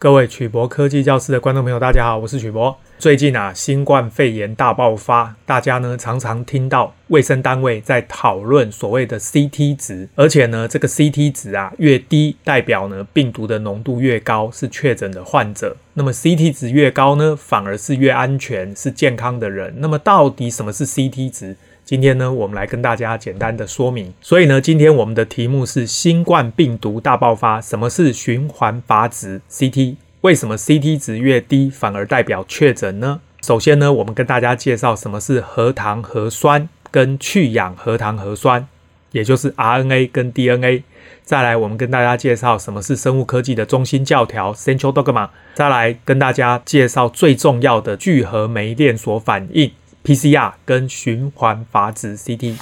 各位曲博科技教室的观众朋友，大家好，我是曲博。最近啊，新冠肺炎大爆发，大家呢常常听到卫生单位在讨论所谓的 CT 值，而且呢，这个 CT 值啊越低，代表呢病毒的浓度越高，是确诊的患者。那么 CT 值越高呢，反而是越安全，是健康的人。那么到底什么是 CT 值？今天呢，我们来跟大家简单的说明。所以呢，今天我们的题目是新冠病毒大爆发，什么是循环阀值 CT？为什么 CT 值越低反而代表确诊呢？首先呢，我们跟大家介绍什么是核糖核酸跟去氧核糖核酸，也就是 RNA 跟 DNA。再来，我们跟大家介绍什么是生物科技的中心教条 Central Dogma。再来，跟大家介绍最重要的聚合酶链锁反应。PCR 跟循环阀值 CT，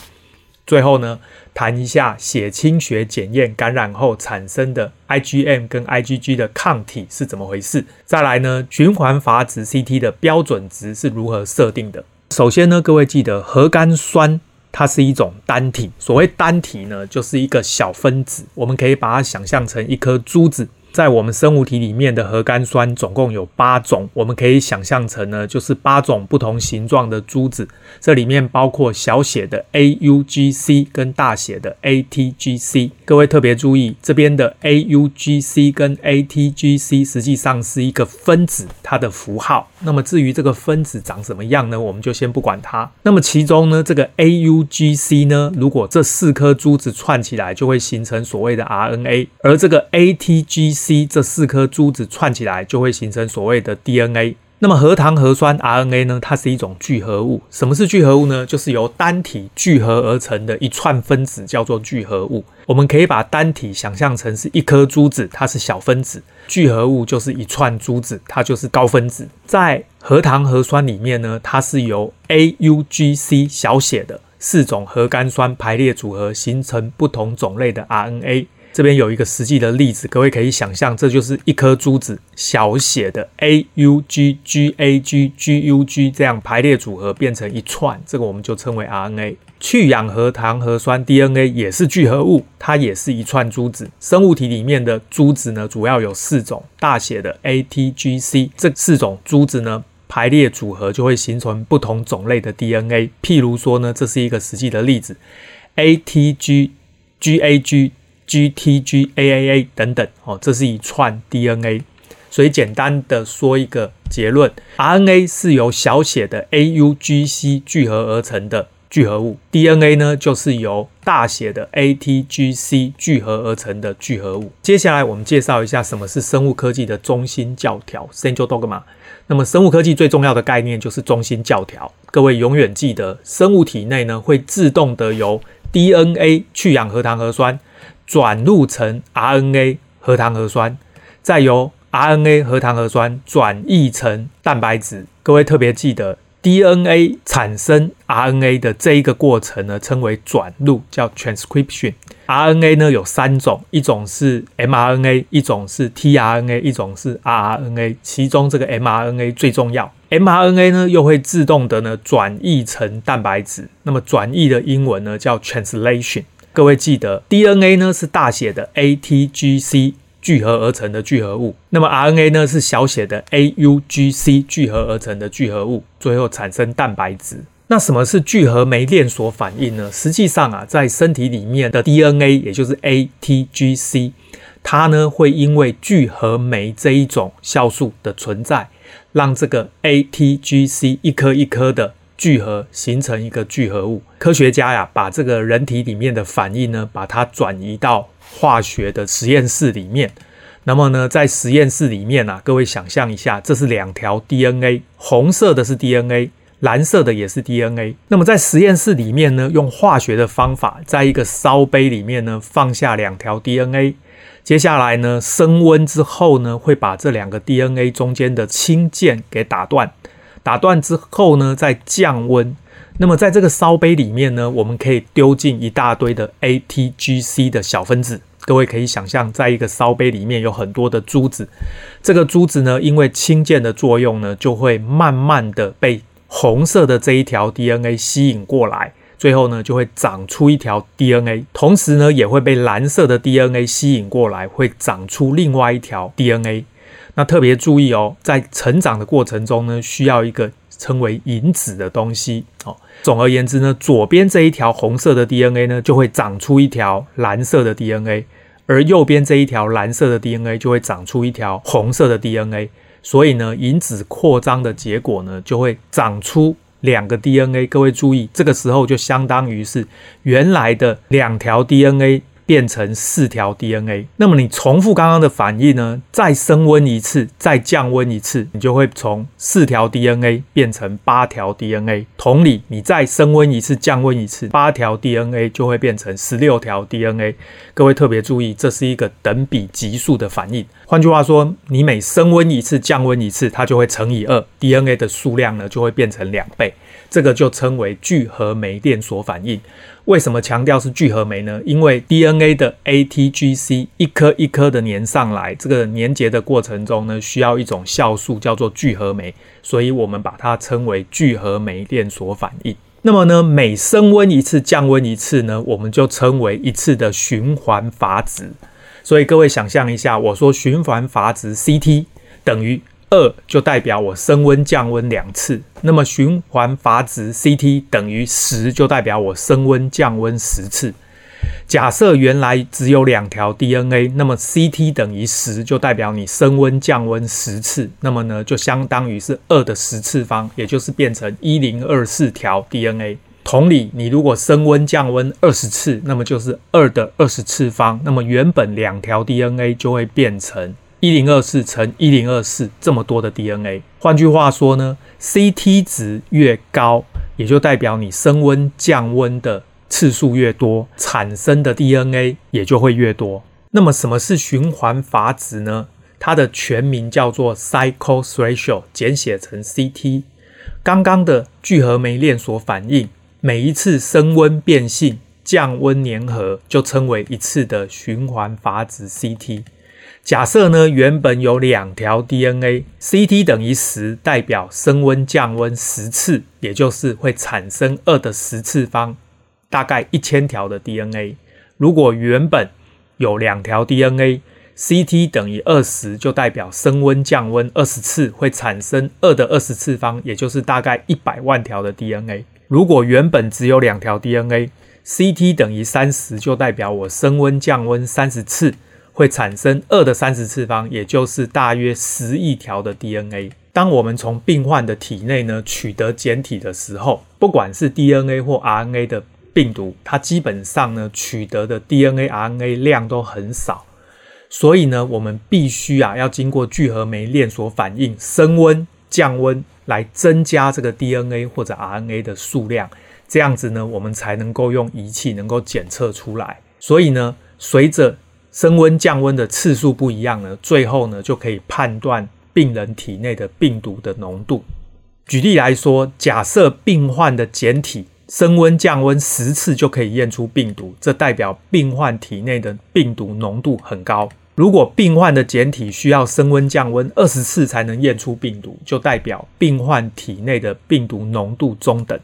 最后呢，谈一下血清学检验感染后产生的 IgM 跟 IgG 的抗体是怎么回事。再来呢，循环阀值 CT 的标准值是如何设定的。首先呢，各位记得核苷酸它是一种单体，所谓单体呢，就是一个小分子，我们可以把它想象成一颗珠子。在我们生物体里面的核苷酸总共有八种，我们可以想象成呢，就是八种不同形状的珠子。这里面包括小写的 AUGC 跟大写的 ATGC。各位特别注意，这边的 AUGC 跟 ATGC 实际上是一个分子，它的符号。那么至于这个分子长什么样呢？我们就先不管它。那么其中呢，这个 AUGC 呢，如果这四颗珠子串起来，就会形成所谓的 RNA，而这个 ATGC 这四颗珠子串起来就会形成所谓的 DNA。那么核糖核酸 RNA 呢？它是一种聚合物。什么是聚合物呢？就是由单体聚合而成的一串分子，叫做聚合物。我们可以把单体想象成是一颗珠子，它是小分子；聚合物就是一串珠子，它就是高分子。在核糖核酸里面呢，它是由 AUGC 小写的四种核苷酸排列组合形成不同种类的 RNA。这边有一个实际的例子，各位可以想象，这就是一颗珠子，小写的 A U G G A G G U G 这样排列组合变成一串，这个我们就称为 RNA。去氧核糖核酸 DNA 也是聚合物，它也是一串珠子。生物体里面的珠子呢，主要有四种，大写的 A T G C，这四种珠子呢排列组合就会形成不同种类的 DNA。譬如说呢，这是一个实际的例子，A T G G A G G T G A A A 等等哦，这是一串 DNA，所以简单的说一个结论：RNA 是由小写的 A U G C 聚合而成的聚合物，DNA 呢就是由大写的 A T G C 聚合而成的聚合物。接下来我们介绍一下什么是生物科技的中心教条 （Central Dogma）。那么生物科技最重要的概念就是中心教条，各位永远记得，生物体内呢会自动的由 DNA 去氧核糖核酸。转录成 RNA 核糖核酸，再由 RNA 核糖核酸转译成蛋白质。各位特别记得，DNA 产生 RNA 的这一个过程呢，称为转录，叫 transcription。RNA 呢有三种，一种是 mRNA，一种是 tRNA，一种是 rRNA。其中这个 mRNA 最重要，mRNA 呢又会自动的呢转译成蛋白质。那么转译的英文呢叫 translation。各位记得，DNA 呢是大写的 ATGC 聚合而成的聚合物，那么 RNA 呢是小写的 AUGC 聚合而成的聚合物，最后产生蛋白质。那什么是聚合酶链锁反应呢？实际上啊，在身体里面的 DNA，也就是 ATGC，它呢会因为聚合酶这一种酵素的存在，让这个 ATGC 一颗一颗的。聚合形成一个聚合物。科学家呀，把这个人体里面的反应呢，把它转移到化学的实验室里面。那么呢，在实验室里面啊，各位想象一下，这是两条 DNA，红色的是 DNA，蓝色的也是 DNA。那么在实验室里面呢，用化学的方法，在一个烧杯里面呢，放下两条 DNA。接下来呢，升温之后呢，会把这两个 DNA 中间的氢键给打断。打断之后呢，再降温。那么在这个烧杯里面呢，我们可以丢进一大堆的 ATGC 的小分子。各位可以想象，在一个烧杯里面有很多的珠子。这个珠子呢，因为氢键的作用呢，就会慢慢的被红色的这一条 DNA 吸引过来，最后呢，就会长出一条 DNA。同时呢，也会被蓝色的 DNA 吸引过来，会长出另外一条 DNA。那特别注意哦，在成长的过程中呢，需要一个称为引子的东西。哦，总而言之呢，左边这一条红色的 DNA 呢，就会长出一条蓝色的 DNA，而右边这一条蓝色的 DNA 就会长出一条红色的 DNA。所以呢，引子扩张的结果呢，就会长出两个 DNA。各位注意，这个时候就相当于是原来的两条 DNA。变成四条 DNA，那么你重复刚刚的反应呢？再升温一次，再降温一次，你就会从四条 DNA 变成八条 DNA。同理，你再升温一次，降温一次，八条 DNA 就会变成十六条 DNA。各位特别注意，这是一个等比级数的反应。换句话说，你每升温一次，降温一次，它就会乘以二，DNA 的数量呢就会变成两倍。这个就称为聚合酶电锁反应。为什么强调是聚合酶呢？因为 DNA 的 ATGC 一颗一颗的粘上来，这个粘结的过程中呢，需要一种酵素叫做聚合酶，所以我们把它称为聚合酶链锁反应。那么呢，每升温一次，降温一次呢，我们就称为一次的循环阀值。所以各位想象一下，我说循环阀值 CT 等于。二就代表我升温降温两次，那么循环阀值 CT 等于十就代表我升温降温十次。假设原来只有两条 DNA，那么 CT 等于十就代表你升温降温十次，那么呢就相当于是二的十次方，也就是变成一零二四条 DNA。同理，你如果升温降温二十次，那么就是二的二十次方，那么原本两条 DNA 就会变成。一零二四乘一零二四这么多的 DNA，换句话说呢，CT 值越高，也就代表你升温降温的次数越多，产生的 DNA 也就会越多。那么什么是循环阀值呢？它的全名叫做 cycle threshold，简写成 CT。刚刚的聚合酶链锁反应，每一次升温变性、降温粘合，就称为一次的循环阀值 CT。假设呢，原本有两条 DNA，CT 等于十，代表升温降温十次，也就是会产生二的十次方，大概一千条的 DNA。如果原本有两条 DNA，CT 等于二十，就代表升温降温二十次，会产生二的二十次方，也就是大概一百万条的 DNA。如果原本只有两条 DNA，CT 等于三十，就代表我升温降温三十次。会产生二的三十次方，也就是大约十亿条的 DNA。当我们从病患的体内呢取得检体的时候，不管是 DNA 或 RNA 的病毒，它基本上呢取得的 DNA、RNA 量都很少，所以呢我们必须啊要经过聚合酶链锁反应，升温降温来增加这个 DNA 或者 RNA 的数量，这样子呢我们才能够用仪器能够检测出来。所以呢随着升温降温的次数不一样呢，最后呢就可以判断病人体内的病毒的浓度。举例来说，假设病患的检体升温降温十次就可以验出病毒，这代表病患体内的病毒浓度很高。如果病患的检体需要升温降温二十次才能验出病毒，就代表病患体内的病毒浓度中等。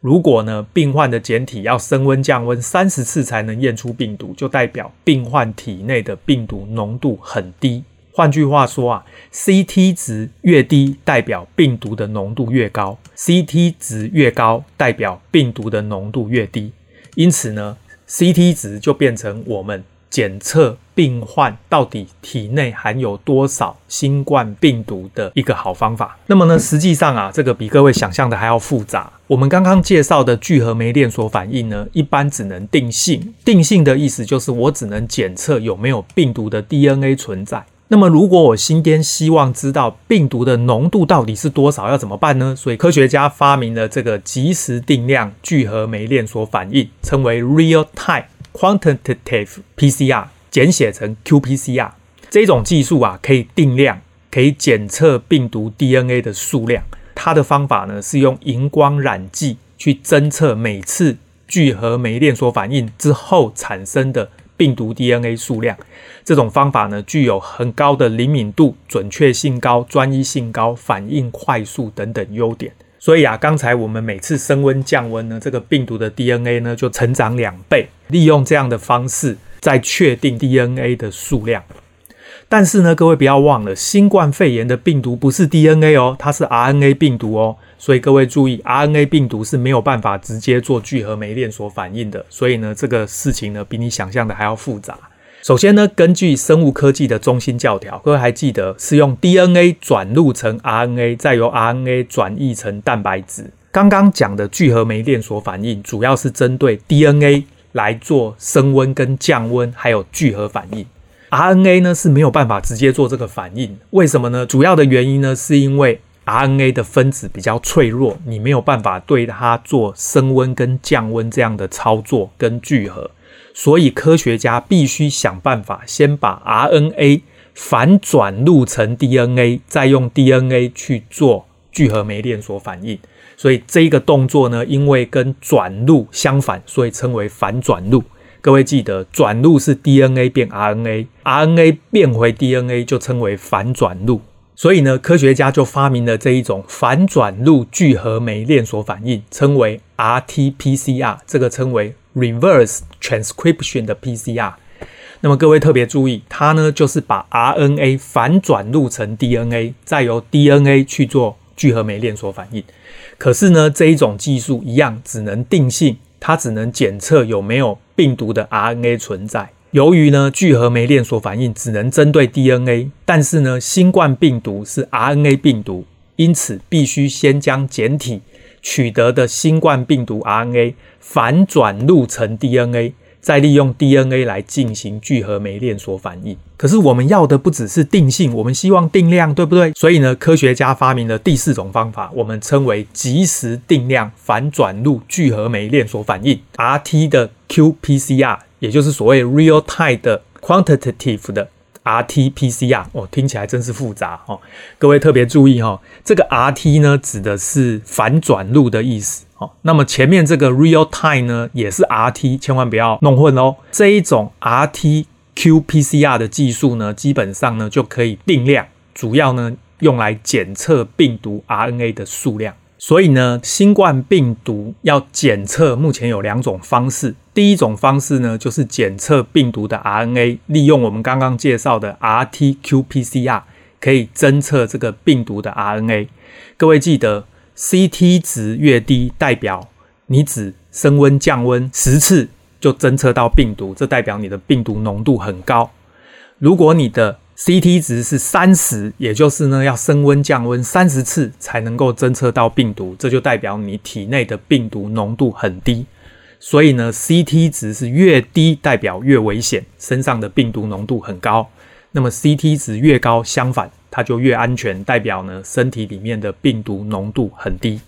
如果呢，病患的检体要升温降温三十次才能验出病毒，就代表病患体内的病毒浓度很低。换句话说啊，CT 值越低，代表病毒的浓度越高；CT 值越高，代表病毒的浓度越低。因此呢，CT 值就变成我们。检测病患到底体内含有多少新冠病毒的一个好方法。那么呢，实际上啊，这个比各位想象的还要复杂。我们刚刚介绍的聚合酶链锁反应呢，一般只能定性。定性的意思就是我只能检测有没有病毒的 DNA 存在。那么如果我今天希望知道病毒的浓度到底是多少，要怎么办呢？所以科学家发明了这个即时定量聚合酶链锁反应，称为 real time。Quantitative PCR 简写成 qPCR 这种技术啊，可以定量，可以检测病毒 DNA 的数量。它的方法呢，是用荧光染剂去侦测每次聚合酶链锁反应之后产生的病毒 DNA 数量。这种方法呢，具有很高的灵敏度、准确性高、专一性高、反应快速等等优点。所以啊，刚才我们每次升温降温呢，这个病毒的 DNA 呢就成长两倍。利用这样的方式，再确定 DNA 的数量。但是呢，各位不要忘了，新冠肺炎的病毒不是 DNA 哦，它是 RNA 病毒哦。所以各位注意，RNA 病毒是没有办法直接做聚合酶链锁反应的。所以呢，这个事情呢，比你想象的还要复杂。首先呢，根据生物科技的中心教条，各位还记得是用 DNA 转录成 RNA，再由 RNA 转译成蛋白质。刚刚讲的聚合酶链锁反应，主要是针对 DNA 来做升温跟降温，还有聚合反应。RNA 呢是没有办法直接做这个反应，为什么呢？主要的原因呢是因为 RNA 的分子比较脆弱，你没有办法对它做升温跟降温这样的操作跟聚合，所以科学家必须想办法先把 RNA 反转录成 DNA，再用 DNA 去做聚合酶链锁反应。所以这个动作呢，因为跟转录相反，所以称为反转录。各位记得，转录是 DNA 变 RNA，RNA 变回 DNA 就称为反转录。所以呢，科学家就发明了这一种反转录聚合酶链锁反应，称为 RT-PCR，这个称为 Reverse Transcription 的 PCR。那么各位特别注意，它呢就是把 RNA 反转录成 DNA，再由 DNA 去做聚合酶链锁反应。可是呢，这一种技术一样只能定性。它只能检测有没有病毒的 RNA 存在。由于呢，聚合酶链锁反应只能针对 DNA，但是呢，新冠病毒是 RNA 病毒，因此必须先将检体取得的新冠病毒 RNA 反转录成 DNA。再利用 DNA 来进行聚合酶链锁反应，可是我们要的不只是定性，我们希望定量，对不对？所以呢，科学家发明了第四种方法，我们称为即时定量反转录聚合酶链锁反应 （RT 的 qPCR），也就是所谓 real time 的 quantitative 的 RT-PCR。哦，听起来真是复杂哦。各位特别注意哈、哦，这个 RT 呢，指的是反转录的意思。哦，那么前面这个 real time 呢，也是 RT，千万不要弄混哦。这一种 RT-qPCR 的技术呢，基本上呢就可以定量，主要呢用来检测病毒 RNA 的数量。所以呢，新冠病毒要检测，目前有两种方式。第一种方式呢，就是检测病毒的 RNA，利用我们刚刚介绍的 RT-qPCR，可以侦测这个病毒的 RNA。各位记得。CT 值越低，代表你只升温降温十次就侦测到病毒，这代表你的病毒浓度很高。如果你的 CT 值是三十，也就是呢要升温降温三十次才能够侦测到病毒，这就代表你体内的病毒浓度很低。所以呢，CT 值是越低代表越危险，身上的病毒浓度很高。那么 CT 值越高，相反。它就越安全，代表呢身体里面的病毒浓度很低。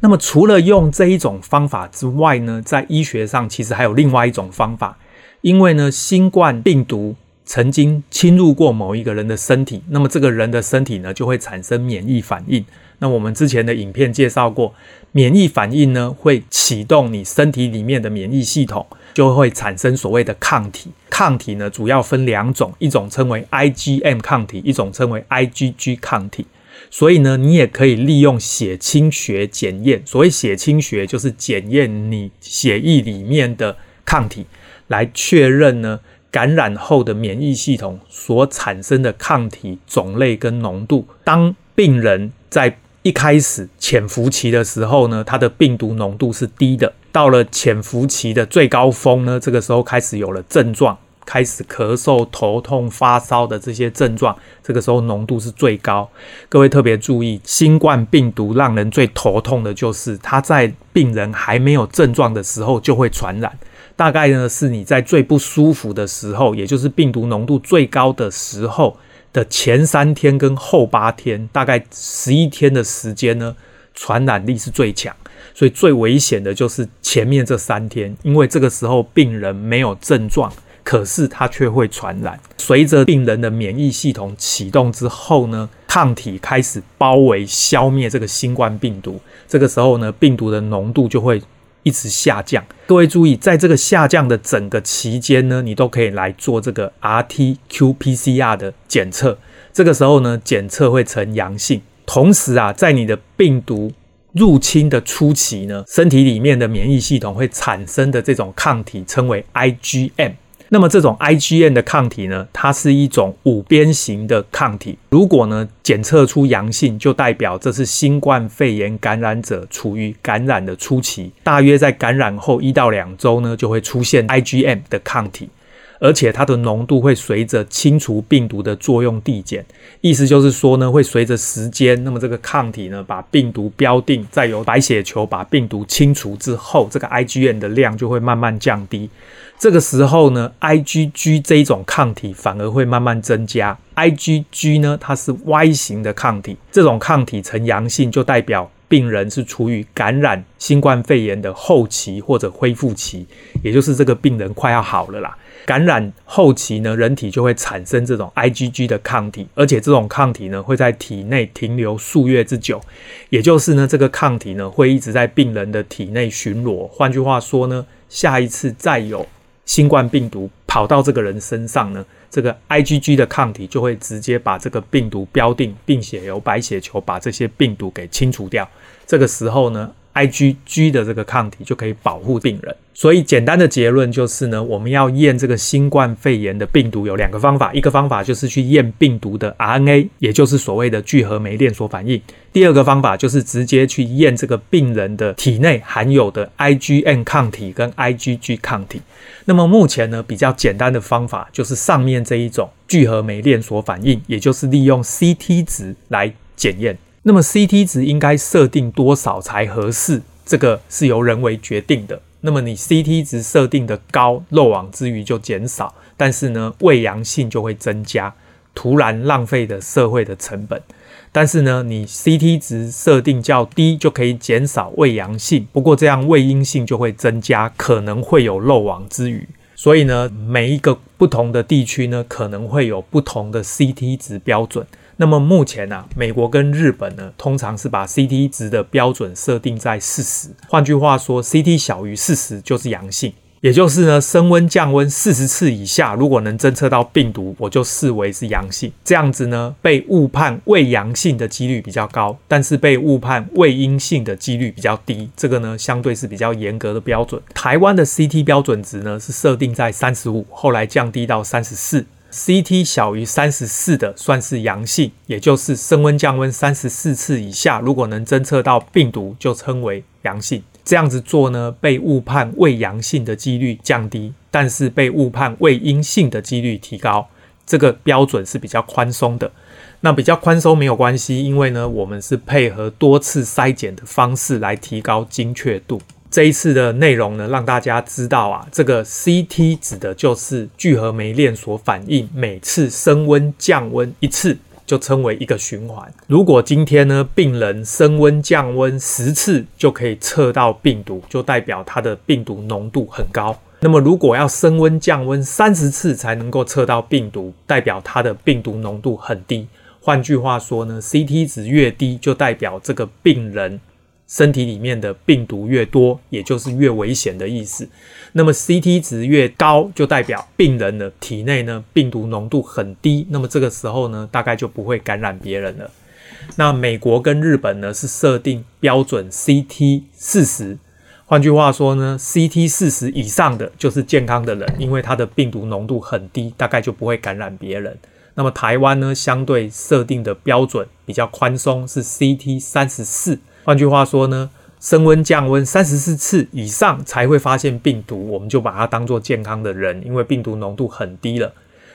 那么除了用这一种方法之外呢，在医学上其实还有另外一种方法，因为呢新冠病毒曾经侵入过某一个人的身体，那么这个人的身体呢就会产生免疫反应。那我们之前的影片介绍过，免疫反应呢会启动你身体里面的免疫系统。就会产生所谓的抗体，抗体呢主要分两种，一种称为 IgM 抗体，一种称为 IgG 抗体。所以呢，你也可以利用血清学检验。所谓血清学，就是检验你血液里面的抗体，来确认呢感染后的免疫系统所产生的抗体种类跟浓度。当病人在一开始潜伏期的时候呢，他的病毒浓度是低的。到了潜伏期的最高峰呢，这个时候开始有了症状，开始咳嗽、头痛、发烧的这些症状，这个时候浓度是最高。各位特别注意，新冠病毒让人最头痛的就是它在病人还没有症状的时候就会传染。大概呢是你在最不舒服的时候，也就是病毒浓度最高的时候的前三天跟后八天，大概十一天的时间呢，传染力是最强。所以最危险的就是前面这三天，因为这个时候病人没有症状，可是他却会传染。随着病人的免疫系统启动之后呢，抗体开始包围消灭这个新冠病毒，这个时候呢，病毒的浓度就会一直下降。各位注意，在这个下降的整个期间呢，你都可以来做这个 RT-qPCR 的检测。这个时候呢，检测会呈阳性，同时啊，在你的病毒入侵的初期呢，身体里面的免疫系统会产生的这种抗体称为 IgM。那么这种 IgM 的抗体呢，它是一种五边形的抗体。如果呢检测出阳性，就代表这是新冠肺炎感染者处于感染的初期，大约在感染后一到两周呢，就会出现 IgM 的抗体。而且它的浓度会随着清除病毒的作用递减，意思就是说呢，会随着时间，那么这个抗体呢，把病毒标定，再由白血球把病毒清除之后，这个 IgM 的量就会慢慢降低。这个时候呢，IgG 这一种抗体反而会慢慢增加。IgG 呢，它是 Y 型的抗体，这种抗体呈阳性就代表病人是处于感染新冠肺炎的后期或者恢复期，也就是这个病人快要好了啦。感染后期呢，人体就会产生这种 IgG 的抗体，而且这种抗体呢会在体内停留数月之久，也就是呢这个抗体呢会一直在病人的体内巡逻。换句话说呢，下一次再有新冠病毒跑到这个人身上呢，这个 IgG 的抗体就会直接把这个病毒标定，并且由白血球把这些病毒给清除掉。这个时候呢，IgG 的这个抗体就可以保护病人，所以简单的结论就是呢，我们要验这个新冠肺炎的病毒有两个方法，一个方法就是去验病毒的 RNA，也就是所谓的聚合酶链锁反应；第二个方法就是直接去验这个病人的体内含有的 IgM 抗体跟 IgG 抗体。那么目前呢，比较简单的方法就是上面这一种聚合酶链锁反应，也就是利用 CT 值来检验。那么 CT 值应该设定多少才合适？这个是由人为决定的。那么你 CT 值设定的高，漏网之鱼就减少，但是呢，伪阳性就会增加，徒然浪费的社会的成本。但是呢，你 CT 值设定较低，就可以减少伪阳性，不过这样伪阴性就会增加，可能会有漏网之鱼。所以呢，每一个不同的地区呢，可能会有不同的 CT 值标准。那么目前呢、啊，美国跟日本呢，通常是把 CT 值的标准设定在四十。换句话说，CT 小于四十就是阳性，也就是呢，升温降温四十次以下，如果能侦测到病毒，我就视为是阳性。这样子呢，被误判伪阳性的几率比较高，但是被误判伪阴性的几率比较低。这个呢，相对是比较严格的标准。台湾的 CT 标准值呢，是设定在三十五，后来降低到三十四。CT 小于三十四的算是阳性，也就是升温降温三十四次以下，如果能侦测到病毒，就称为阳性。这样子做呢，被误判为阳性的几率降低，但是被误判为阴性的几率提高。这个标准是比较宽松的。那比较宽松没有关系，因为呢，我们是配合多次筛检的方式来提高精确度。这一次的内容呢，让大家知道啊，这个 CT 指的就是聚合酶链锁反应，每次升温降温一次就称为一个循环。如果今天呢，病人升温降温十次就可以测到病毒，就代表他的病毒浓度很高。那么如果要升温降温三十次才能够测到病毒，代表他的病毒浓度很低。换句话说呢，CT 值越低，就代表这个病人。身体里面的病毒越多，也就是越危险的意思。那么 CT 值越高，就代表病人的体内呢病毒浓度很低。那么这个时候呢，大概就不会感染别人了。那美国跟日本呢是设定标准 CT 四十，换句话说呢，CT 四十以上的就是健康的人，因为他的病毒浓度很低，大概就不会感染别人。那么台湾呢，相对设定的标准比较宽松，是 CT 三十四。换句话说呢，升温降温三十四次以上才会发现病毒，我们就把它当做健康的人，因为病毒浓度很低了。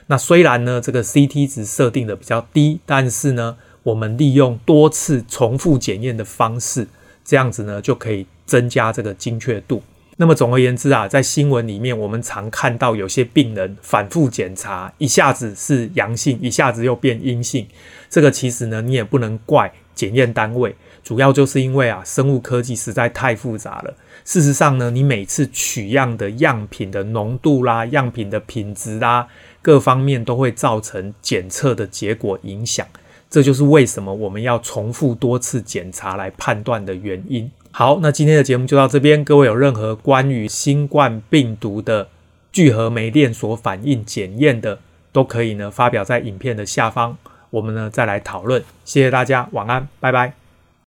那虽然呢，这个 CT 值设定的比较低，但是呢，我们利用多次重复检验的方式，这样子呢，就可以增加这个精确度。那么总而言之啊，在新闻里面，我们常看到有些病人反复检查，一下子是阳性，一下子又变阴性。这个其实呢，你也不能怪检验单位。主要就是因为啊，生物科技实在太复杂了。事实上呢，你每次取样的样品的浓度啦、样品的品质啦，各方面都会造成检测的结果影响。这就是为什么我们要重复多次检查来判断的原因。好，那今天的节目就到这边。各位有任何关于新冠病毒的聚合酶链锁反应检验的，都可以呢发表在影片的下方，我们呢再来讨论。谢谢大家，晚安，拜拜。